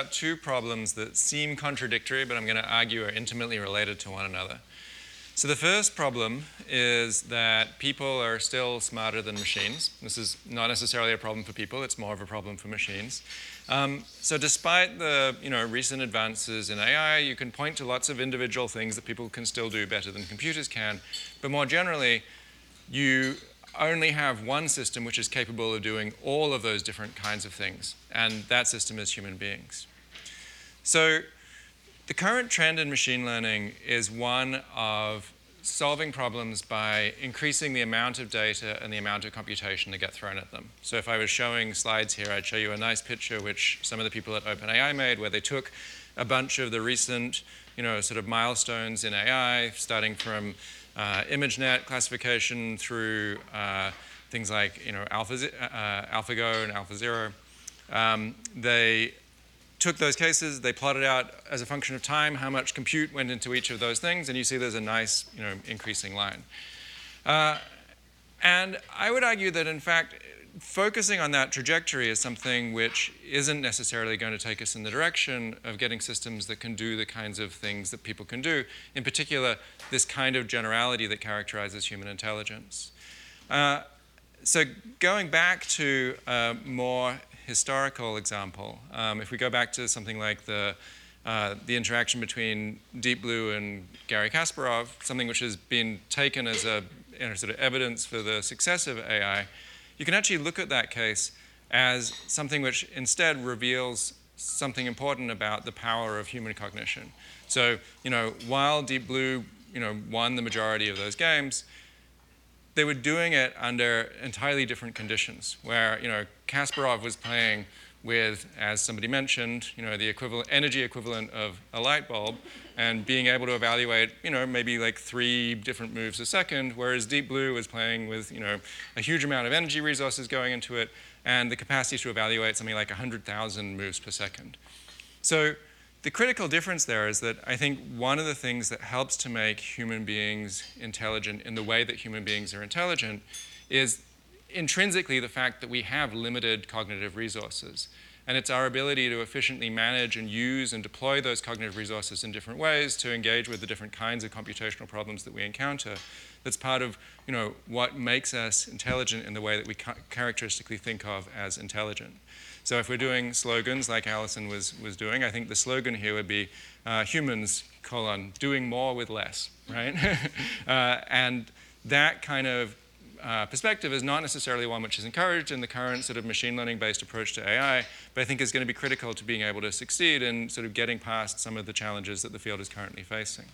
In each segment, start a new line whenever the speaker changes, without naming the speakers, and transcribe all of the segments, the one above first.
about two problems that seem contradictory, but I'm going to argue are intimately related to one another. So the first problem is that people are still smarter than machines. This is not necessarily a problem for people, it's more of a problem for machines. Um, so despite the you know, recent advances in AI, you can point to lots of individual things that people can still do better than computers can. But more generally, you only have one system which is capable of doing all of those different kinds of things, and that system is human beings. So the current trend in machine learning is one of solving problems by increasing the amount of data and the amount of computation that get thrown at them. So if I was showing slides here, I'd show you a nice picture which some of the people at OpenAI made where they took a bunch of the recent, you know, sort of milestones in AI, starting from uh, ImageNet classification through uh, things like, you know, Alpha, uh, AlphaGo and AlphaZero. Um, they took those cases, they plotted out as a function of time how much compute went into each of those things, and you see there's a nice, you know, increasing line. Uh, and I would argue that, in fact, focusing on that trajectory is something which isn't necessarily going to take us in the direction of getting systems that can do the kinds of things that people can do, in particular, this kind of generality that characterizes human intelligence. Uh, so going back to a more historical example, um, if we go back to something like the, uh, the interaction between Deep Blue and Garry Kasparov, something which has been taken as a you know, sort of evidence for the success of AI, you can actually look at that case as something which instead reveals something important about the power of human cognition. So, you know, while Deep Blue, you know, won the majority of those games, they were doing it under entirely different conditions, where you know Kasparov was playing with, as somebody mentioned, you know the equivalent energy equivalent of a light bulb, and being able to evaluate, you know, maybe like three different moves a second, whereas Deep Blue was playing with, you know, a huge amount of energy resources going into it, and the capacity to evaluate something like 100,000 moves per second. So the critical difference there is that I think one of the things that helps to make human beings intelligent in the way that human beings are intelligent is intrinsically the fact that we have limited cognitive resources. And it's our ability to efficiently manage and use and deploy those cognitive resources in different ways to engage with the different kinds of computational problems that we encounter. That's part of you know, what makes us intelligent in the way that we ca characteristically think of as intelligent. So if we're doing slogans like Alison was, was doing, I think the slogan here would be uh, humans, colon, doing more with less, right? uh, and that kind of uh, perspective is not necessarily one which is encouraged in the current sort of machine learning based approach to AI, but I think is going to be critical to being able to succeed in sort of getting past some of the challenges that the field is currently facing.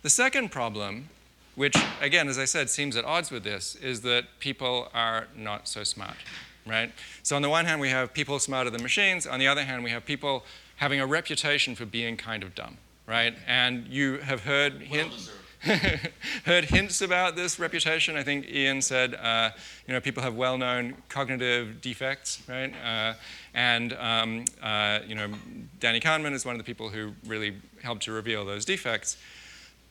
The second problem, which again, as I said, seems at odds with this, is that people are not so smart right? So on the one hand, we have people smarter than machines. On the other hand, we have people having a reputation for being kind of dumb, right? And you have heard hints. heard hints about this reputation. I think Ian said, uh, you know, people have well-known cognitive defects, right? Uh, and um, uh, you know, Danny Kahneman is one of the people who really helped to reveal those defects.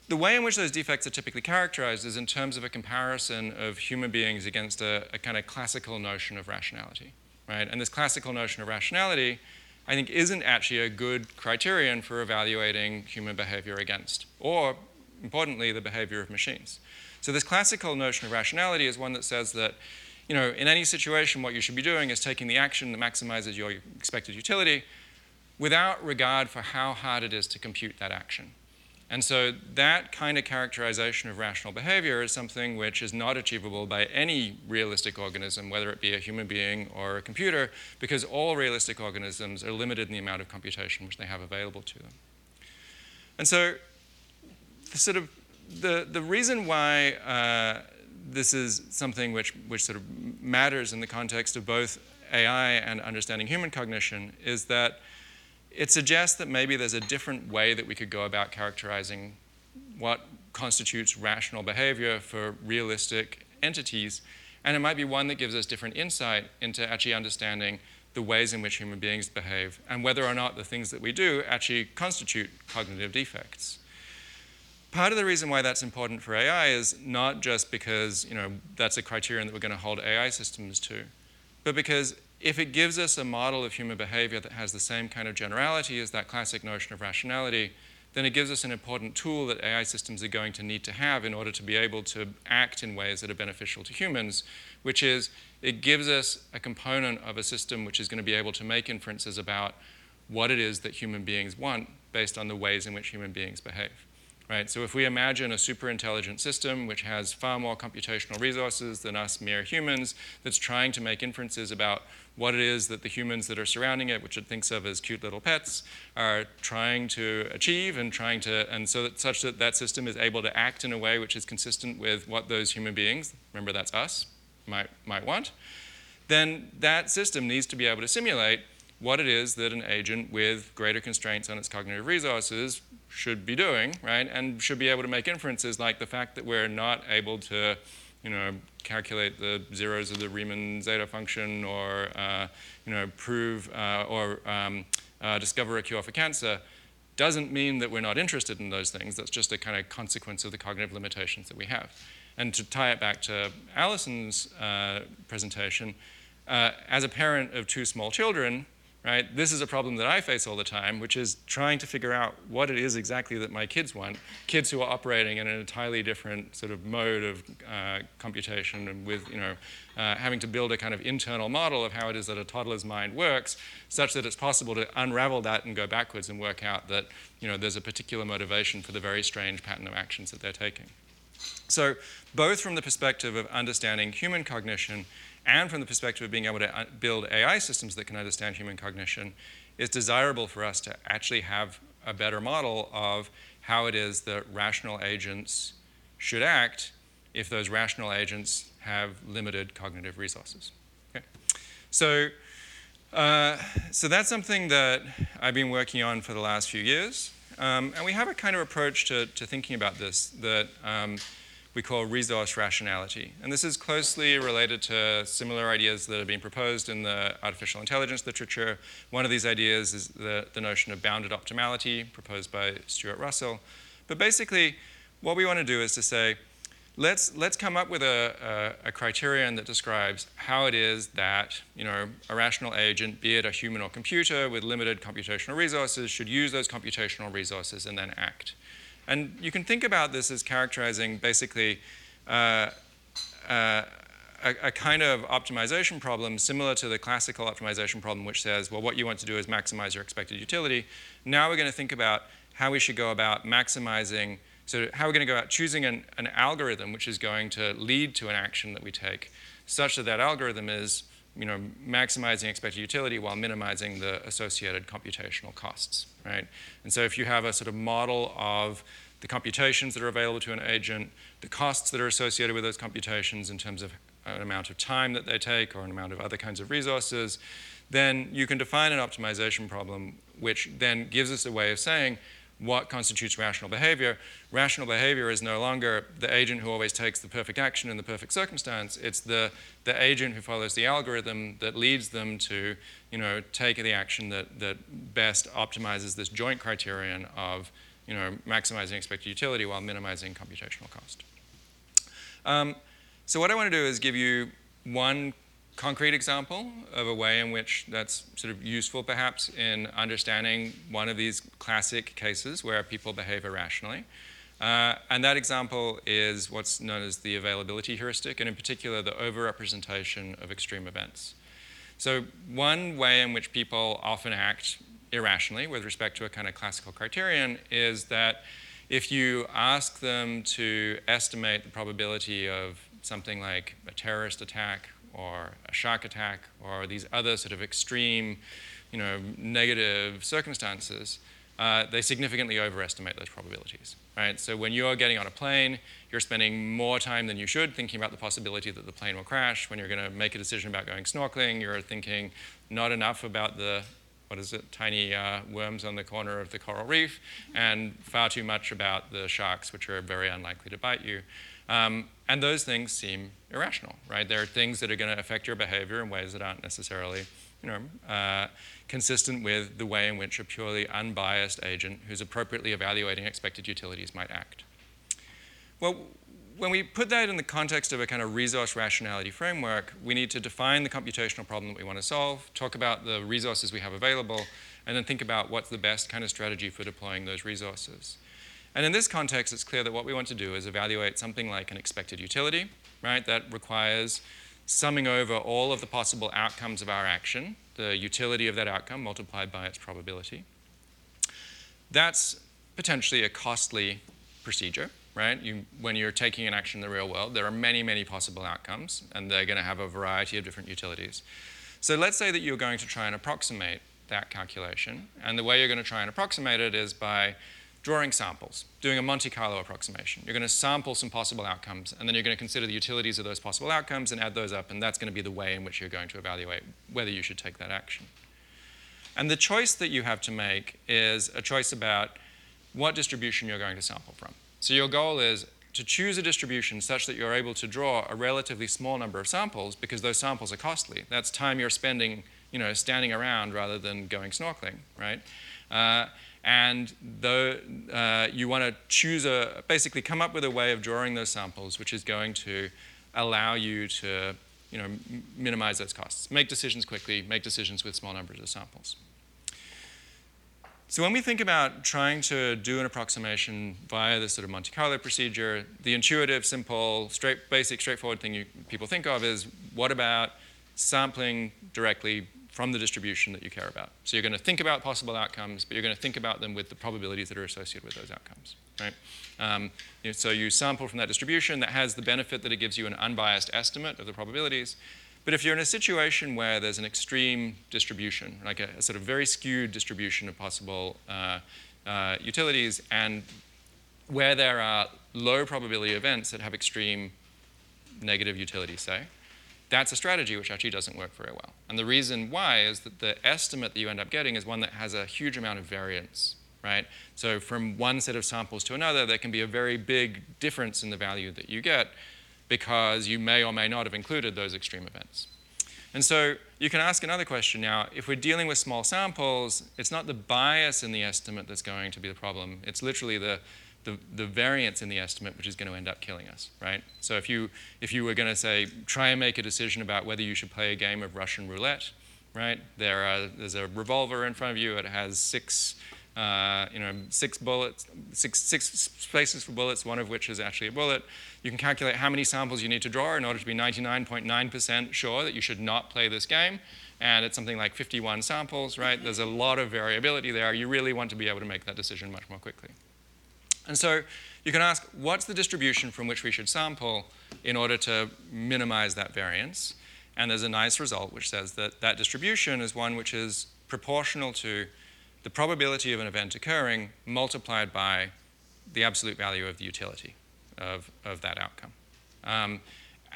The way in which those defects are typically characterized is in terms of a comparison of human beings against a, a kind of classical notion of rationality, right? And this classical notion of rationality, I think, isn't actually a good criterion for evaluating human behavior against, or importantly, the behavior of machines. So this classical notion of rationality is one that says that you know, in any situation, what you should be doing is taking the action that maximizes your expected utility without regard for how hard it is to compute that action. And so that kind of characterization of rational behavior is something which is not achievable by any realistic organism, whether it be a human being or a computer, because all realistic organisms are limited in the amount of computation which they have available to them. And so the sort of the, the reason why uh, this is something which, which sort of matters in the context of both AI and understanding human cognition is that it suggests that maybe there's a different way that we could go about characterizing what constitutes rational behavior for realistic entities. And it might be one that gives us different insight into actually understanding the ways in which human beings behave and whether or not the things that we do actually constitute cognitive defects. Part of the reason why that's important for AI is not just because you know, that's a criterion that we're going to hold AI systems to, but because if it gives us a model of human behavior that has the same kind of generality as that classic notion of rationality, then it gives us an important tool that AI systems are going to need to have in order to be able to act in ways that are beneficial to humans, which is it gives us a component of a system which is going to be able to make inferences about what it is that human beings want based on the ways in which human beings behave. Right? So if we imagine a super intelligent system which has far more computational resources than us mere humans, that's trying to make inferences about what it is that the humans that are surrounding it, which it thinks of as cute little pets, are trying to achieve and trying to, and so that such that that system is able to act in a way which is consistent with what those human beings, remember that's us, might, might want, then that system needs to be able to simulate what it is that an agent with greater constraints on its cognitive resources should be doing, right? And should be able to make inferences like the fact that we're not able to, you know, calculate the zeros of the Riemann zeta function or, uh, you know, prove uh, or um, uh, discover a cure for cancer doesn't mean that we're not interested in those things. That's just a kind of consequence of the cognitive limitations that we have. And to tie it back to Alison's uh, presentation, uh, as a parent of two small children, right? This is a problem that I face all the time, which is trying to figure out what it is exactly that my kids want. Kids who are operating in an entirely different sort of mode of uh, computation and with, you know, uh, having to build a kind of internal model of how it is that a toddler's mind works, such that it's possible to unravel that and go backwards and work out that, you know, there's a particular motivation for the very strange pattern of actions that they're taking. So both from the perspective of understanding human cognition and from the perspective of being able to uh, build AI systems that can understand human cognition, it's desirable for us to actually have a better model of how it is that rational agents should act if those rational agents have limited cognitive resources. Okay? So, uh, so that's something that I've been working on for the last few years. Um, and we have a kind of approach to, to thinking about this that um, we call resource rationality. And this is closely related to similar ideas that have been proposed in the artificial intelligence literature. One of these ideas is the, the notion of bounded optimality, proposed by Stuart Russell. But basically, what we want to do is to say, let's, let's come up with a, a, a, criterion that describes how it is that you know, a rational agent, be it a human or computer with limited computational resources, should use those computational resources and then act. And you can think about this as characterizing basically uh, uh, a, a, kind of optimization problem similar to the classical optimization problem, which says, well, what you want to do is maximize your expected utility. Now we're going to think about how we should go about maximizing, so how we're going to go about choosing an, an algorithm which is going to lead to an action that we take, such that that algorithm is you know, maximizing expected utility while minimizing the associated computational costs, right? And so if you have a sort of model of the computations that are available to an agent, the costs that are associated with those computations in terms of an amount of time that they take or an amount of other kinds of resources, then you can define an optimization problem which then gives us a way of saying, what constitutes rational behavior. Rational behavior is no longer the agent who always takes the perfect action in the perfect circumstance. It's the, the agent who follows the algorithm that leads them to you know, take the action that, that best optimizes this joint criterion of you know, maximizing expected utility while minimizing computational cost. Um, so what I want to do is give you one concrete example of a way in which that's sort of useful perhaps in understanding one of these classic cases where people behave irrationally. Uh, and that example is what's known as the availability heuristic, and in particular, the overrepresentation of extreme events. So one way in which people often act irrationally with respect to a kind of classical criterion is that if you ask them to estimate the probability of something like a terrorist attack or a shark attack or these other sort of extreme, you know, negative circumstances, uh, they significantly overestimate those probabilities, right? So when you're getting on a plane, you're spending more time than you should thinking about the possibility that the plane will crash. When you're going to make a decision about going snorkeling, you're thinking not enough about the what is it, tiny uh, worms on the corner of the coral reef, and far too much about the sharks, which are very unlikely to bite you. Um, and those things seem irrational, right? There are things that are going to affect your behavior in ways that aren't necessarily, you know, uh, consistent with the way in which a purely unbiased agent who's appropriately evaluating expected utilities might act. Well, when we put that in the context of a kind of resource rationality framework, we need to define the computational problem that we want to solve, talk about the resources we have available, and then think about what's the best kind of strategy for deploying those resources. And in this context, it's clear that what we want to do is evaluate something like an expected utility, right? That requires summing over all of the possible outcomes of our action, the utility of that outcome multiplied by its probability. That's potentially a costly procedure, right? You, when you're taking an action in the real world, there are many, many possible outcomes, and they're going to have a variety of different utilities. So let's say that you're going to try and approximate that calculation, and the way you're going to try and approximate it is by drawing samples, doing a Monte Carlo approximation. You're going to sample some possible outcomes, and then you're going to consider the utilities of those possible outcomes and add those up, and that's going to be the way in which you're going to evaluate whether you should take that action. And the choice that you have to make is a choice about what distribution you're going to sample from. So your goal is to choose a distribution such that you're able to draw a relatively small number of samples because those samples are costly. That's time you're spending, you know, standing around rather than going snorkeling, right? Uh, and the, uh, you want to choose a, basically come up with a way of drawing those samples which is going to allow you to you know, minimize those costs. Make decisions quickly, make decisions with small numbers of samples. So when we think about trying to do an approximation via this sort of Monte Carlo procedure, the intuitive, simple, straight, basic, straightforward thing you, people think of is what about sampling directly from the distribution that you care about. So you're going to think about possible outcomes, but you're going to think about them with the probabilities that are associated with those outcomes. Right? Um, so you sample from that distribution that has the benefit that it gives you an unbiased estimate of the probabilities. But if you're in a situation where there's an extreme distribution, like a, a sort of very skewed distribution of possible uh, uh, utilities, and where there are low probability events that have extreme negative utility, say, that's a strategy which actually doesn't work very well. And the reason why is that the estimate that you end up getting is one that has a huge amount of variance, right? So from one set of samples to another, there can be a very big difference in the value that you get because you may or may not have included those extreme events. And so you can ask another question now. If we're dealing with small samples, it's not the bias in the estimate that's going to be the problem. It's literally the the, the variance in the estimate which is going to end up killing us, right? So if you, if you were going to say, try and make a decision about whether you should play a game of Russian roulette, right? There are, there's a revolver in front of you. It has six, uh, you know, six bullets, six, six spaces for bullets, one of which is actually a bullet. You can calculate how many samples you need to draw in order to be 99.9% sure that you should not play this game. And it's something like 51 samples, right? There's a lot of variability there. You really want to be able to make that decision much more quickly. And so you can ask, what's the distribution from which we should sample in order to minimize that variance? And there's a nice result which says that that distribution is one which is proportional to the probability of an event occurring multiplied by the absolute value of the utility of, of that outcome. Um,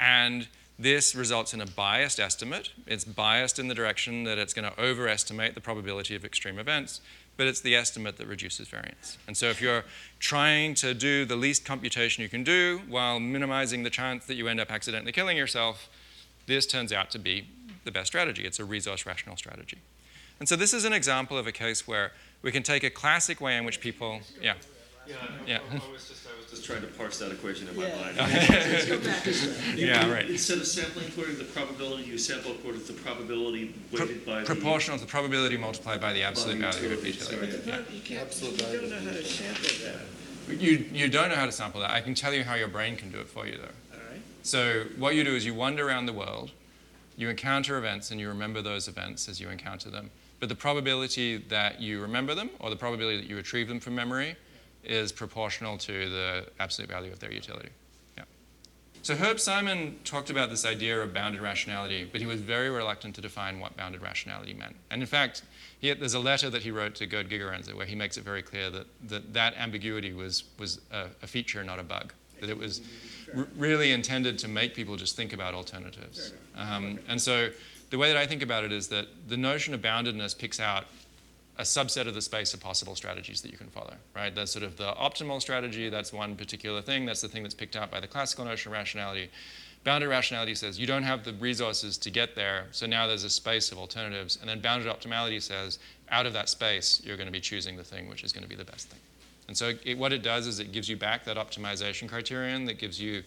and this results in a biased estimate. It's biased in the direction that it's going to overestimate the probability of extreme events but it's the estimate that reduces variance. And so if you're trying to do the least computation you can do while minimizing the chance that you end up accidentally killing yourself, this turns out to be the best strategy. It's a resource rational strategy. And so this is an example of a case where we can take a classic way in which people, yeah.
Yeah, yeah. I, I was just, I was just trying to parse that equation in my
Yeah.
mind.
Yeah, right.
Instead of sampling according to the probability, you sample according to the probability weighted by the.
Proportional to the probability multiplied by the absolute
by
value of
utility.
utility.
Sorry.
No, you can't, you don't know how to sample that,
You, you don't know how to sample that. I can tell you how your brain can do it for you, though.
all right?
So what you do is you wander around the world, you encounter events, and you remember those events as you encounter them. But the probability that you remember them, or the probability that you retrieve them from memory, is proportional to the absolute value of their utility. Yeah. So Herb Simon talked about this idea of bounded rationality, but he was very reluctant to define what bounded rationality meant. And in fact, he, there's a letter that he wrote to Gerd Gigerenzer where he makes it very clear that that, that ambiguity was, was a, a feature, not a bug. That it was r- really intended to make people just think about alternatives. Um, and so the way that I think about it is that the notion of boundedness picks out a subset of the space of possible strategies that you can follow, right? That's sort of the optimal strategy, that's one particular thing, that's the thing that's picked out by the classical notion of rationality. Bounded rationality says you don't have the resources to get there, so now there's a space of alternatives. And then bounded optimality says out of that space, you're going to be choosing the thing which is going to be the best thing. And so it, what it does is it gives you back that optimization criterion that gives you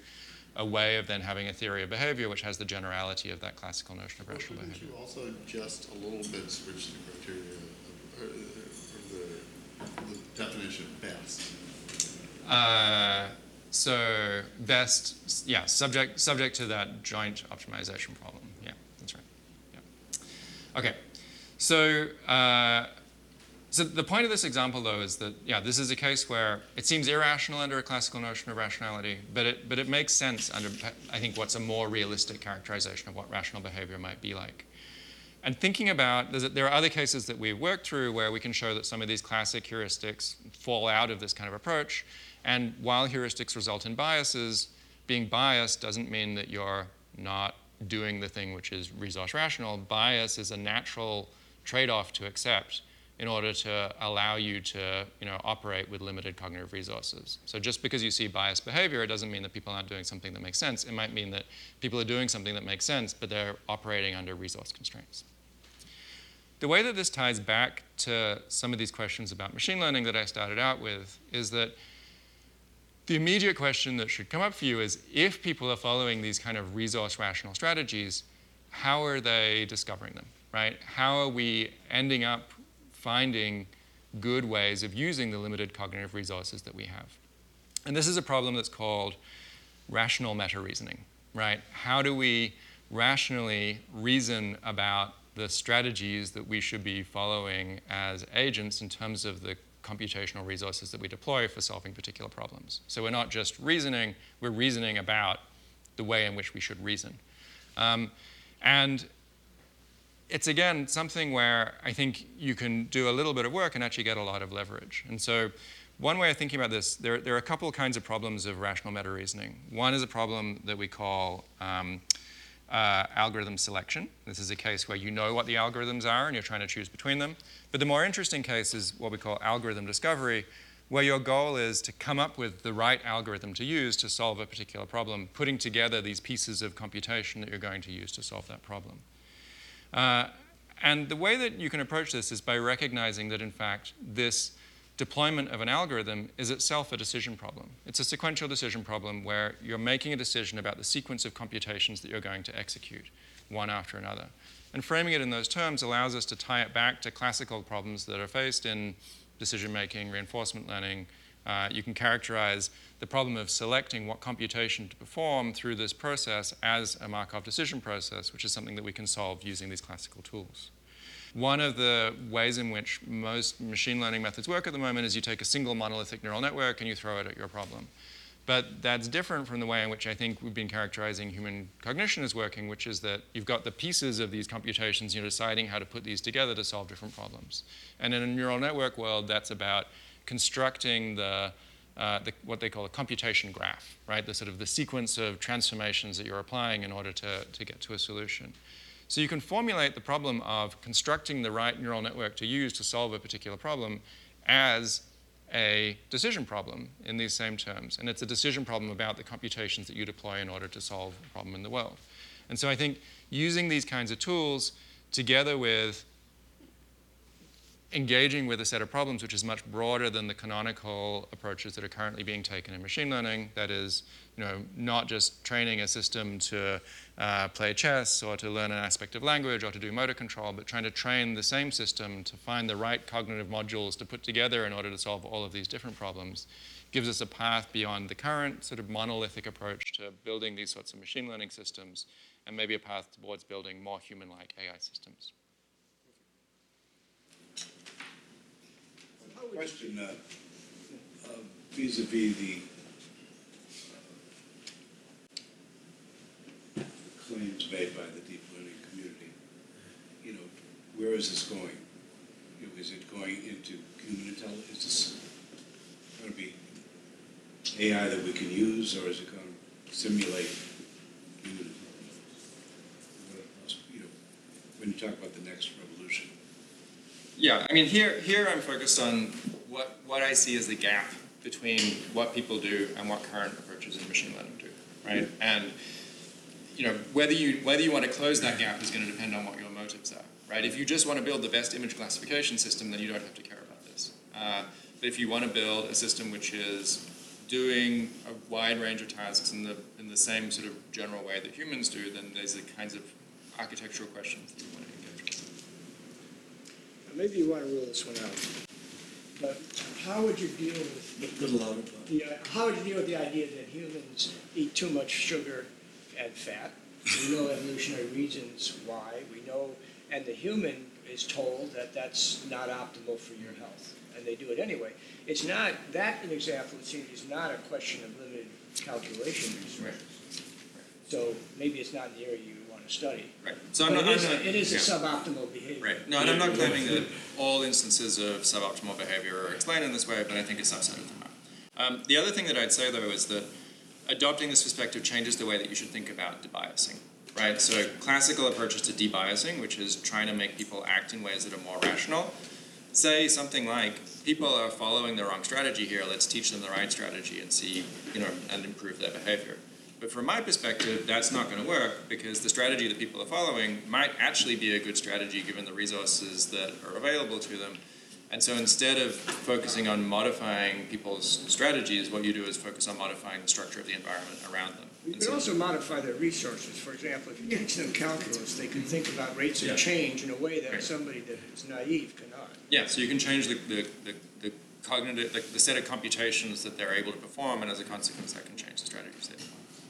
a way of then having a theory of behavior which has the generality of that classical notion of rational behavior.
you also just a little bit switch the criteria, or, or the, the definition best?
Uh, so best, yeah, subject subject to that joint optimization problem. Yeah, that's right. Yeah. Okay, so uh, so the point of this example though is that yeah, this is a case where it seems irrational under a classical notion of rationality, but it but it makes sense under I think what's a more realistic characterization of what rational behavior might be like. And thinking about, there are other cases that we've worked through where we can show that some of these classic heuristics fall out of this kind of approach. And while heuristics result in biases, being biased doesn't mean that you're not doing the thing which is resource rational. Bias is a natural trade-off to accept in order to allow you to you know, operate with limited cognitive resources. So just because you see biased behavior, it doesn't mean that people aren't doing something that makes sense. It might mean that people are doing something that makes sense, but they're operating under resource constraints. The way that this ties back to some of these questions about machine learning that I started out with is that the immediate question that should come up for you is if people are following these kind of resource rational strategies, how are they discovering them, right? How are we ending up finding good ways of using the limited cognitive resources that we have? And this is a problem that's called rational meta reasoning, right? How do we rationally reason about the strategies that we should be following as agents in terms of the computational resources that we deploy for solving particular problems. So we're not just reasoning, we're reasoning about the way in which we should reason. Um, and it's again something where I think you can do a little bit of work and actually get a lot of leverage. And so one way of thinking about this, there, there are a couple kinds of problems of rational meta reasoning. One is a problem that we call um, uh, algorithm selection. This is a case where you know what the algorithms are and you're trying to choose between them. But the more interesting case is what we call algorithm discovery, where your goal is to come up with the right algorithm to use to solve a particular problem, putting together these pieces of computation that you're going to use to solve that problem. Uh, and the way that you can approach this is by recognizing that, in fact, this deployment of an algorithm is itself a decision problem. It's a sequential decision problem where you're making a decision about the sequence of computations that you're going to execute, one after another. And framing it in those terms allows us to tie it back to classical problems that are faced in decision making, reinforcement learning. Uh, you can characterize the problem of selecting what computation to perform through this process as a Markov decision process, which is something that we can solve using these classical tools. One of the ways in which most machine learning methods work at the moment is you take a single monolithic neural network and you throw it at your problem. But that's different from the way in which I think we've been characterizing human cognition as working, which is that you've got the pieces of these computations, you're deciding how to put these together to solve different problems. And in a neural network world, that's about constructing the, uh, the, what they call a computation graph, right? The sort of the sequence of transformations that you're applying in order to, to get to a solution. So you can formulate the problem of constructing the right neural network to use to solve a particular problem as a decision problem in these same terms. And it's a decision problem about the computations that you deploy in order to solve a problem in the world. And so I think using these kinds of tools together with engaging with a set of problems which is much broader than the canonical approaches that are currently being taken in machine learning. That is, you know, not just training a system to uh, play chess or to learn an aspect of language or to do motor control, but trying to train the same system to find the right cognitive modules to put together in order to solve all of these different problems gives us a path beyond the current sort of monolithic approach to building these sorts of machine learning systems and maybe a path towards building more human-like AI systems.
Question, uh, uh, vis-à-vis the uh, claims made by the deep learning community, you know, where is this going? You know, Is it going into human intelligence? Is this going to be AI that we can use, or is it going to simulate You know, when you talk about the next revolution.
Yeah, I mean, here, here I'm focused on what, what I see as the gap between what people do and what current approaches in machine learning do, right? And you know, whether you whether you want to close that gap is going to depend on what your motives are, right? If you just want to build the best image classification system, then you don't have to care about this. Uh, But if you want to build a system which is doing a wide range of tasks in the in the same sort of general way that humans do, then there's the kinds of architectural questions that you want to.
Maybe you want to rule this one out. But how would you deal with
Little
the, uh, how would you deal with the idea that humans eat too much sugar and fat? We know evolutionary reasons why. We know, and the human is told that that's not optimal for your health, and they do it anyway. It's not that an example. It seems is not a question of limited calculation resources. So maybe it's not the area you study.
Right. So I'm
But
not.
it is,
I'm not-
it is a
yeah.
suboptimal behavior.
Right. No, and I'm not claiming that all instances of suboptimal behavior are explained in this way, but I think a subset of them are. Um, the other thing that I'd say, though, is that adopting this perspective changes the way that you should think about debiasing. Right. So classical approaches to debiasing, which is trying to make people act in ways that are more rational, say something like, "People are following the wrong strategy here. Let's teach them the right strategy and see, you know, and improve their behavior." But from my perspective, that's not going to work because the strategy that people are following might actually be a good strategy given the resources that are available to them. And so instead of focusing on modifying people's strategies, what you do is focus on modifying the structure of the environment around them.
You
so-
also modify their resources. For example, if you teach them calculus, they can think about rates
Yeah.
of change in a way that
Right.
somebody that is naive cannot.
yeah, so you can change the, the, the, the cognitive, the, the set of computations that they're able to perform, and as a consequence, that can change the strategies they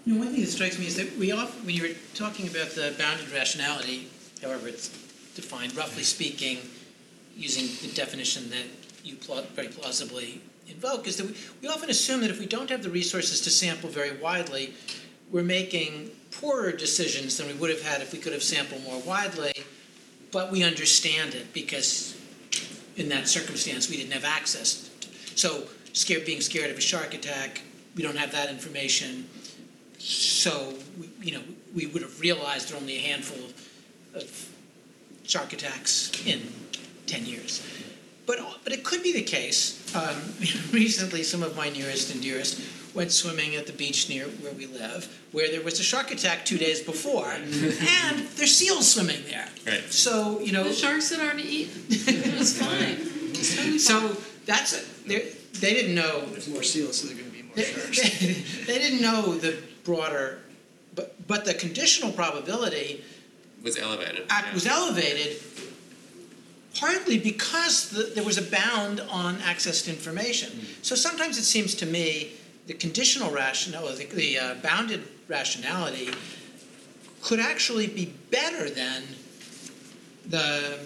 You know, one thing that strikes me is that we often, when you were talking about the bounded rationality, however it's defined, roughly speaking, using the definition that you pla- very plausibly invoke, is that we, we often assume that if we don't have the resources to sample very widely, we're making poorer decisions than we would have had if we could have sampled more widely, but we understand it because in that circumstance we didn't have access. To, so, scared, being scared of a shark attack, we don't have that information. So, we, you know, we would have realized that only a handful of shark attacks in 10 years. But, but it could be the case. Um, recently, some of my nearest and dearest went swimming at the beach near where we live, where there was a shark attack two days before, and there's seals swimming there.
Right.
So, you know.
The sharks that aren't eaten. It was fine. It totally fine.
So that's they they didn't know
There's more seals, so there are going to be more
they,
sharks.
they, they didn't know the broader, but but the conditional probability
was elevated.
act
yeah.
was elevated partly because the, there was a bound on access to information. So sometimes it seems to me the conditional rationale, the, the uh, bounded rationality, could actually be better than the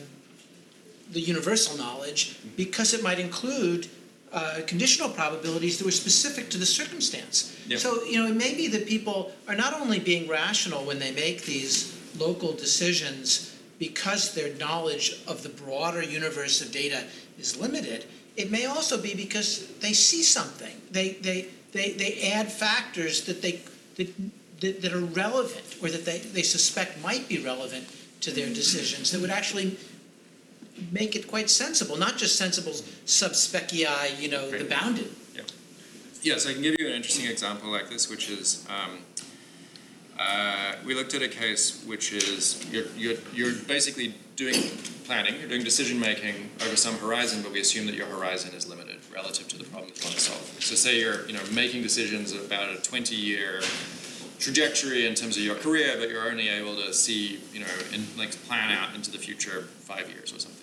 the universal knowledge because it might include uh, conditional probabilities that were specific to the circumstance.
Yeah.
So you know, it may be that people are not only being rational when they make these local decisions because their knowledge of the broader universe of data is limited. It may also be because they see something. They they they, they add factors that they that, that, that are relevant or that they, they suspect might be relevant to their decisions that would actually make it quite sensible, not just sensible sub specie, you know, the
Right.
bounded.
Yeah, so I can give you an interesting example like this, which is um, uh, we looked at a case which is you're, you're, you're basically doing planning, you're doing decision making over some horizon, but we assume that your horizon is limited relative to the problem you want to solve. So say you're you know making decisions about a 20 year trajectory in terms of your career, but you're only able to see you know in, like plan out into the future five years or something like that.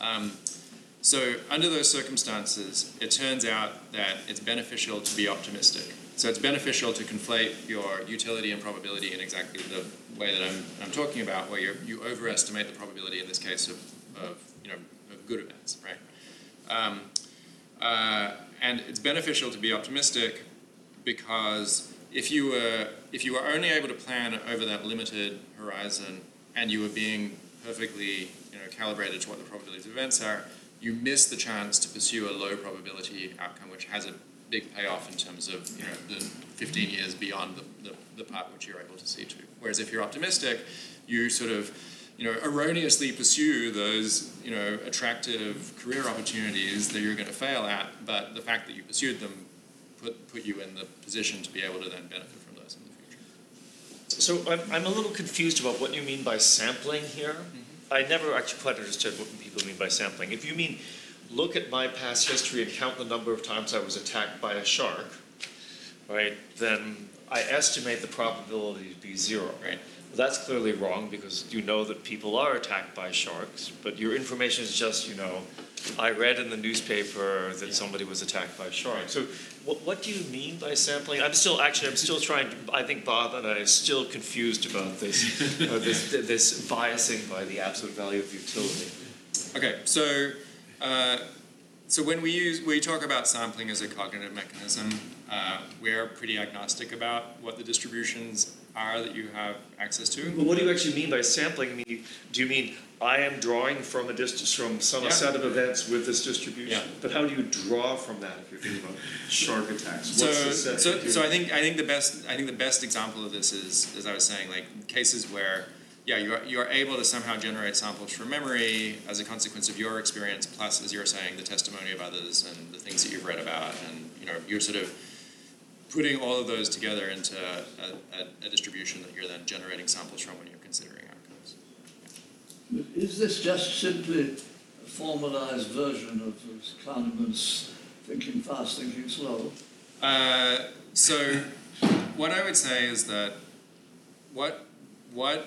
Um, so, under those circumstances, it turns out that it's beneficial to be optimistic. So, it's beneficial to conflate your utility and probability in exactly the way that I'm, I'm talking about, where you overestimate the probability in this case of, of you know of good events, right? Um, uh, and it's beneficial to be optimistic because if you were if you were only able to plan over that limited horizon and you were being perfectly you know calibrated to what the probabilities of events are, you miss the chance to pursue a low probability outcome, which has a big payoff in terms of you know the 15 years beyond the, the, the part which you're able to see to. Whereas if you're optimistic, you sort of you know erroneously pursue those you know attractive career opportunities that you're going to fail at, but the fact that you pursued them put put you in the position to be able to then benefit from those in the future.
So I'm, I'm a little confused about what you mean by sampling here.
Mm-hmm.
I never actually quite understood what people mean by sampling. If you mean look at my past history and count the number of times I was attacked by a shark, right, then I estimate the probability to be zero.
Right.
Well, that's clearly wrong because you know that people are attacked by sharks, but your information is just, you know, I read in the newspaper that somebody was attacked by a shark. So, what, what do you mean by sampling? I'm still actually, I'm still trying. To, I think Bob and I are still confused about this, uh, this, this biasing by the absolute value of utility.
Okay, so uh, so when we use we talk about sampling as a cognitive mechanism, uh, we're pretty agnostic about what the distributions are that you have access to.
Well, what do you actually mean by sampling? I mean, you- do you mean I am drawing from a distance from some
Yeah.
set of events with this distribution?
Yeah.
But how do you draw from that if you're thinking about shark attacks?
So,
the set
so, so I think I think the best I think the best example of this is, as I was saying, like cases where, yeah, you are you are able to somehow generate samples from memory as a consequence of your experience, plus as you're saying, the testimony of others and the things that you've read about, and you know, you're sort of putting all of those together into a, a, a distribution that you're then generating samples from when you're considering outcomes.
Is this just simply a formalized version of Kahneman's thinking fast, thinking slow?
Uh, so, what I would say is that what what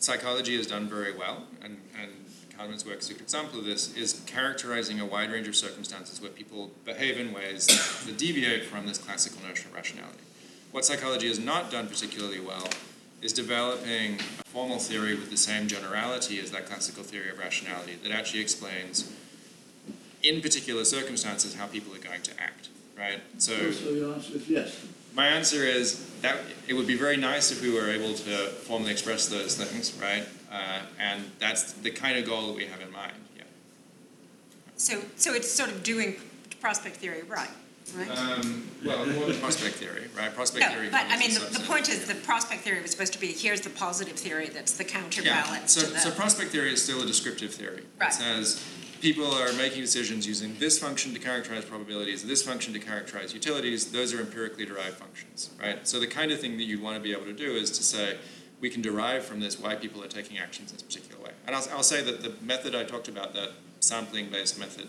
psychology has done very well, and, and Kahneman's work is a good example of this, is characterizing a wide range of circumstances where people behave in ways that deviate from this classical notion of rationality. What psychology has not done particularly well is developing a formal theory with the same generality as that classical theory of rationality that actually explains, in particular circumstances, how people are going to act. Right. So.
So your answer is yes.
My answer is that it would be very nice if we were able to formally express those things, right? Uh, and that's the kind of goal that we have in mind. Yeah.
So, so it's sort of doing prospect theory right, right?
Um, well, more than prospect theory, right? Prospect
No,
theory.
but I mean, the, the point is, the prospect theory was supposed to be, here's the positive theory that's the counterbalance. Yeah. So,
so prospect theory is still a descriptive theory.
Right.
It says people are making decisions using this function to characterize probabilities, this function to characterize utilities. Those are empirically derived functions, right? So the kind of thing that you'd want to be able to do is to say, we can derive from this why people are taking actions in this particular way. And I'll, I'll say that the method I talked about, that sampling-based method,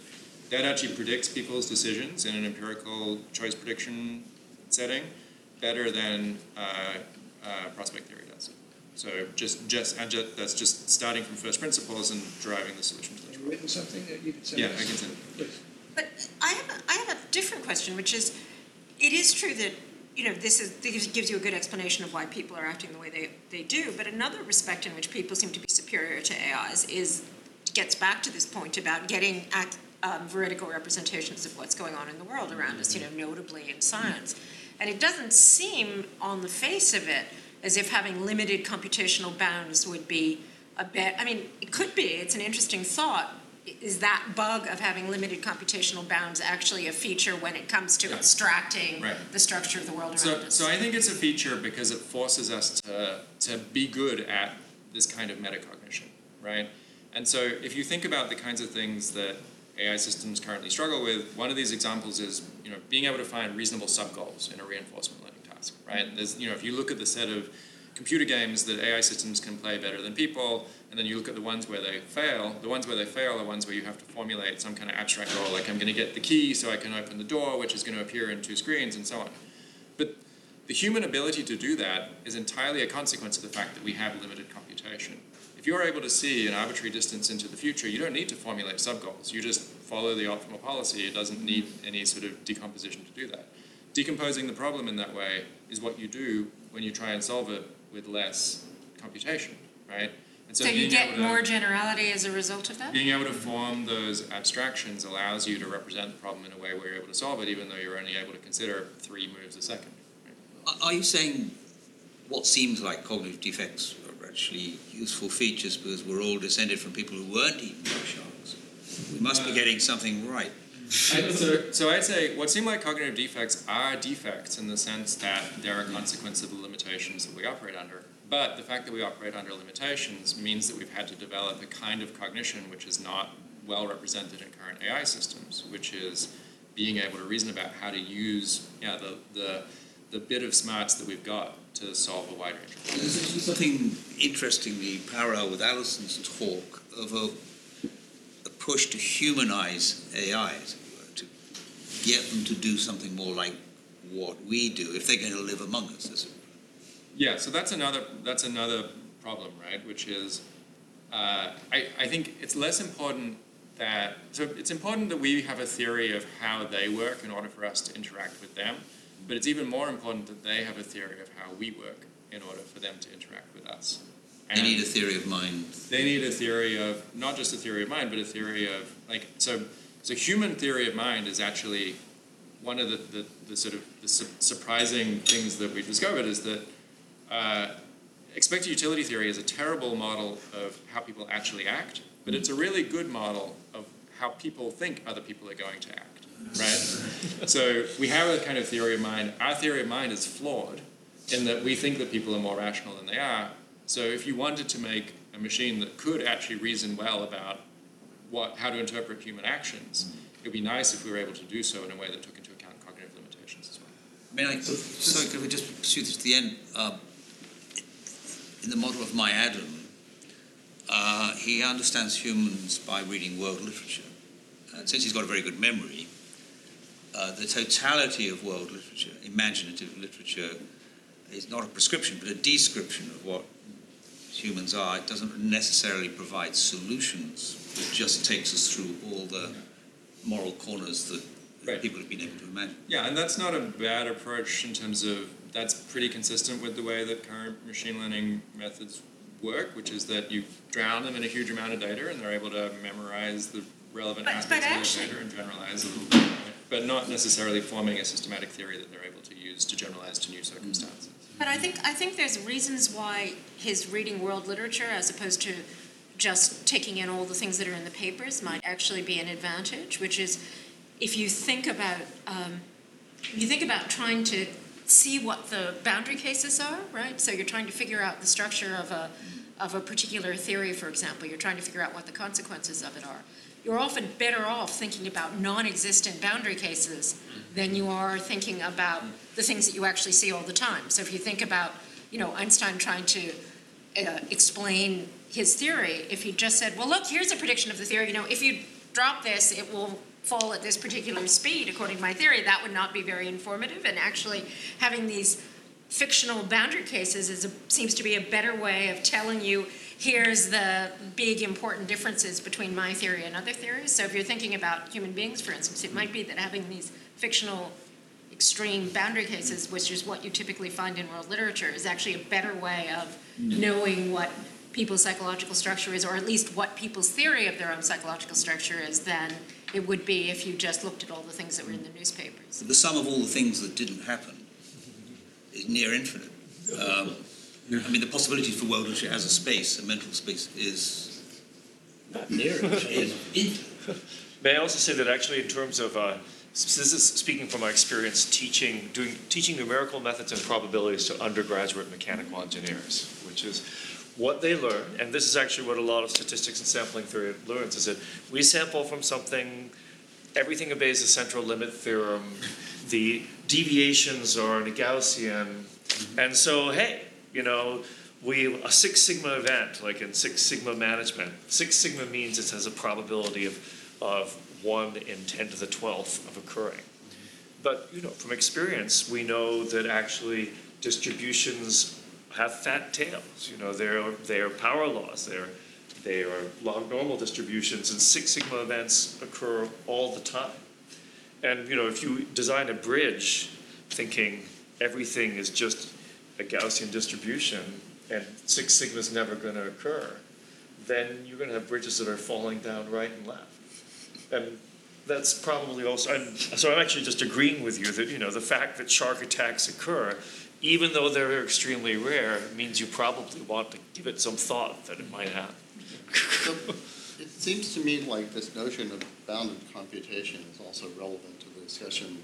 that actually predicts people's decisions in an empirical choice prediction setting better than uh, uh, prospect theory does. So just, just, and just, that's just starting from first principles and driving the solution to those
Have written something that you could send
Yeah,
us?
I can send.
Please.
But I have, a, I have a different question, which is, it is true that, you know, this is, this gives you a good explanation of why people are acting the way they, they do, but another respect in which people seem to be superior to AIs is, gets back to this point about getting at, um, veridical representations of what's going on in the world around us, you know, notably in science. And it doesn't seem, on the face of it, as if having limited computational bounds would be a bet. I mean, it could be. It's an interesting thought. Is that bug of having limited computational bounds actually a feature when it comes to
Yeah.
extracting
Right.
the structure of the world around
So,
us?
so I think it's a feature because it forces us to, to be good at this kind of metacognition, right? And so if you think about the kinds of things that AI systems currently struggle with, one of these examples is, you know, being able to find reasonable sub-goals in a reinforcement task, right? There's, you know, if you look at the set of computer games that AI systems can play better than people, and then you look at the ones where they fail, the ones where they fail are ones where you have to formulate some kind of abstract goal, like I'm going to get the key so I can open the door, which is going to appear in two screens, and so on. But the human ability to do that is entirely a consequence of the fact that we have limited computation. If you're able to see an arbitrary distance into the future, you don't need to formulate sub-goals. You just follow the optimal policy. It doesn't need any sort of decomposition to do that. Decomposing the problem in that way is what you do when you try and solve it with less computation, right? And
So you get
to-
more generality as a result of that?
being able to form those abstractions allows you to represent the problem in a way where you're able to solve it, even though you're only able to consider three moves a second.
Are- Are you saying what seems like cognitive defects are actually useful features because we're all descended from people who weren't eaten by sharks? We must be
Uh,
getting something right.
I- so, so I'd say what seem like cognitive defects are defects in the sense that they're a consequence of the limitations that we operate under. But the fact that we operate under limitations means that we've had to develop a kind of cognition which is not well represented in current AI systems, which is being able to reason about how to use yeah, the, the, the bit of smarts that we've got to solve a wide range of problems.
There's something interestingly parallel with Alison's talk of a, a push to humanize AI, to get them to do something more like what we do if they're going to live among us.
Yeah, so that's another that's another problem, right? Which is, uh, I I think it's less important that so it's important that we have a theory of how they work in order for us to interact with them, but it's even more important that they have a theory of how we work in order for them to interact with us.
They need a theory of mind.
they need a theory of not just a theory of mind, but a theory of like so. So human theory of mind is actually one of the, the, the sort of the su- surprising things that we've discovered is that uh, expected utility theory is a terrible model of how people actually act, but it's a really good model of how people think other people are going to act. Right? so we have a kind of theory of mind. Our theory of mind is flawed in that we think that people are more rational than they are. So if you wanted to make a machine that could actually reason well about what how to interpret human actions, it would be nice if we were able to do so in a way that took into account cognitive limitations as well.
May I, sorry, could we just pursue this to the end? Uh, in the model of my Adam, uh, he understands humans by reading world literature. And since he's got a very good memory, uh, the totality of world literature, imaginative literature, is not a prescription but a description of what humans are. It doesn't necessarily provide solutions, it just takes us through all the moral corners that
Right.
people have been able to imagine.
Yeah, and that's not a bad approach in terms of that's pretty consistent with the way that current machine learning methods work, which is that you drown them in a huge amount of data and they're able to memorize the relevant
But-
aspects
but
of the data and generalize a little bit, but not necessarily forming a systematic theory that they're able to use to generalize to new circumstances.
But I think I think there's reasons why his reading world literature as opposed to just taking in all the things that are in the papers might actually be an advantage, which is if you think about um, you think about trying to see what the boundary cases are, right? So you're trying to figure out the structure of a of a particular theory, for example. You're trying to figure out what the consequences of it are. You're often better off thinking about non-existent boundary cases than you are thinking about the things that you actually see all the time. So if you think about, you know, Einstein trying to uh, explain his theory, if he just said, well, look, here's a prediction of the theory, you know, if you drop this, it will fall at this particular speed, according to my theory, that would not be very informative. And actually, having these fictional boundary cases is a, seems to be a better way of telling you here's the big important differences between my theory and other theories. So if you're thinking about human beings, for instance, it might be that having these fictional extreme boundary cases, which is what you typically find in world literature, is actually a better way of knowing what people's psychological structure is, or at least what people's theory of their own psychological structure is, than it would be if you just looked at all the things that were in the newspapers.
The sum of all the things that didn't happen is near infinite. Um, I mean, the possibility for world literature as a space, a mental space, is,
Not near it.
is infinite.
May I also say that actually, in terms of, uh, s- this is speaking from my experience teaching, doing, teaching numerical methods and probabilities to undergraduate mechanical engineers, which is what they learn, and this is actually what a lot of statistics and sampling theory learns, is that we sample from something, everything obeys the central limit theorem, the deviations are in a Gaussian, and so, hey, you know, we a Six Sigma event, like in Six Sigma management. Six Sigma means it has a probability of of one in ten to the twelfth of occurring. But you know, from experience, we know that actually distributions have fat tails. You know, they're they are power laws. They're they are log normal distributions, and Six Sigma events occur all the time. And you know, if you design a bridge thinking everything is just a Gaussian distribution and Six Sigma is never going to occur, then you're going to have bridges that are falling down right and left. And that's probably also, and so I'm actually just agreeing with you that, you know, the fact that shark attacks occur, even though they're extremely rare, means you probably want to give it some thought that it might happen.
So, It seems to me like this notion of bounded computation is also relevant to the discussion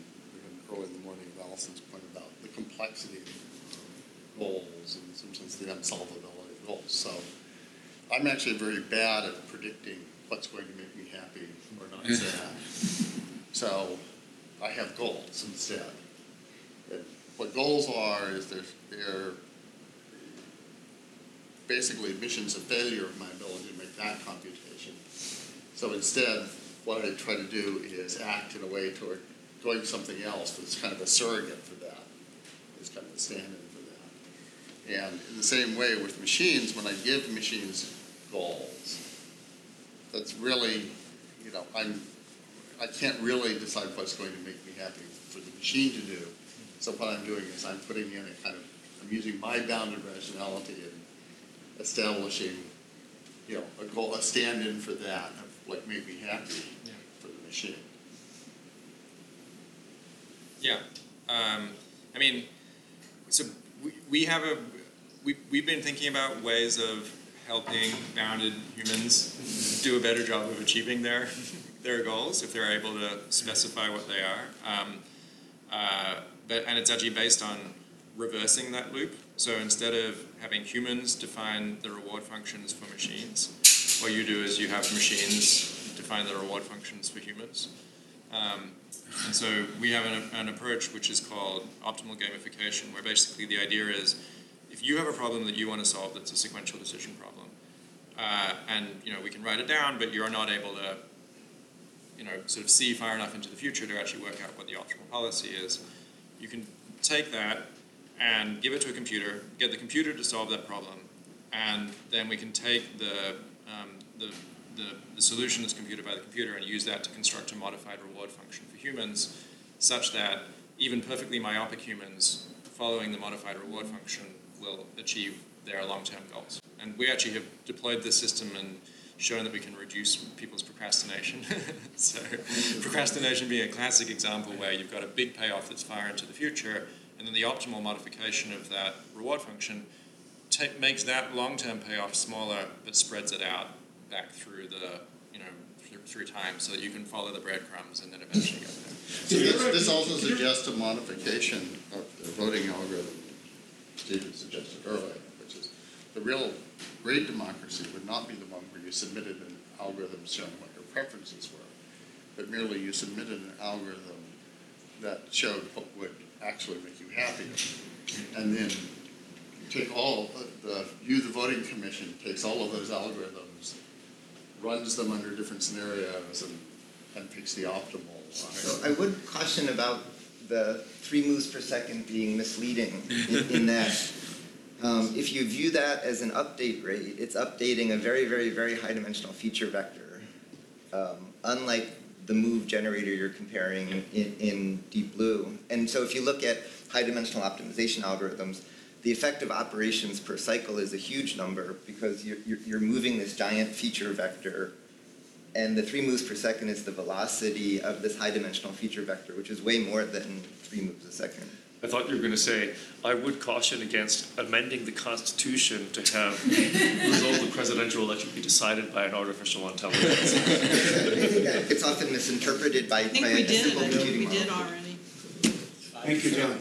early in the morning of Alison's point about the complexity of goals and in some sense the unsolvability of goals. So I'm actually very bad at predicting what's going to happy sad. So I have goals instead. And what goals are is they're, they're basically admissions of failure of my ability to make that computation. So So instead, what I try to do is act in a way toward doing something else that's kind of a surrogate for that, is kind of a stand-in for that. And in the same way with machines, when I give machines goals, that's really, you know, I'm, I can't really decide what's going to make me happy for the machine to do. So what I'm doing is I'm putting in a kind of, I'm using my bounded rationality and establishing, you know, a goal, a stand-in for that, of what made me happy
Yeah.
for the machine.
Yeah. Um, I mean, so we, we have a, we, we've been thinking about ways of helping bounded humans do a better job of achieving their, their goals if they're able to specify what they are. Um, uh, but, and it's actually based on reversing that loop. So instead of having humans define the reward functions for machines, what you do is you have machines define the reward functions for humans. Um, and so we have an, an approach which is called optimal gamification, where basically the idea is if you have a problem that you want to solve that's a sequential decision problem, uh, and you know we can write it down, but you're not able to, you know, sort of see far enough into the future to actually work out what the optimal policy is. You can take that and give it to a computer, get the computer to solve that problem, and then we can take the um, the, the, the solution that's computed by the computer and use that to construct a modified reward function for humans, such that even perfectly myopic humans following the modified reward function will achieve their long-term goals. And we actually have deployed this system and shown that we can reduce people's procrastination. so procrastination being a classic example where you've got a big payoff that's far into the future, and then the optimal modification of that reward function ta makes that long-term payoff smaller, but spreads it out back through the, you know, through, through time, so that you can follow the breadcrumbs and then eventually get there.
So this, this also suggests a modification of the voting algorithm Stephen suggested earlier, which is the real great democracy would not be the one where you submitted an algorithm showing what your preferences were, but merely you submitted an algorithm that showed what would actually make you happy. And then you take all, the, you, the voting commission, takes all of those algorithms, runs them under different scenarios and, and picks the optimal.
So I would caution about the three moves per second being misleading in, in that um, if you view that as an update rate, it's updating a very, very, very high dimensional feature vector. Um, unlike the move generator you're comparing in, in Deep Blue. And so if you look at high dimensional optimization algorithms, the effective operations per cycle is a huge number because you're, you're, you're moving this giant feature vector and the three moves per second is the velocity of this high dimensional feature vector, which is way more than three moves a second.
I thought you were going to say, I would caution against amending the Constitution to have the result of the presidential election be decided by an artificial intelligence.
it's often misinterpreted by,
I think
by
we
a
did,
simple
I think
computing
we did already.
Thank you, John.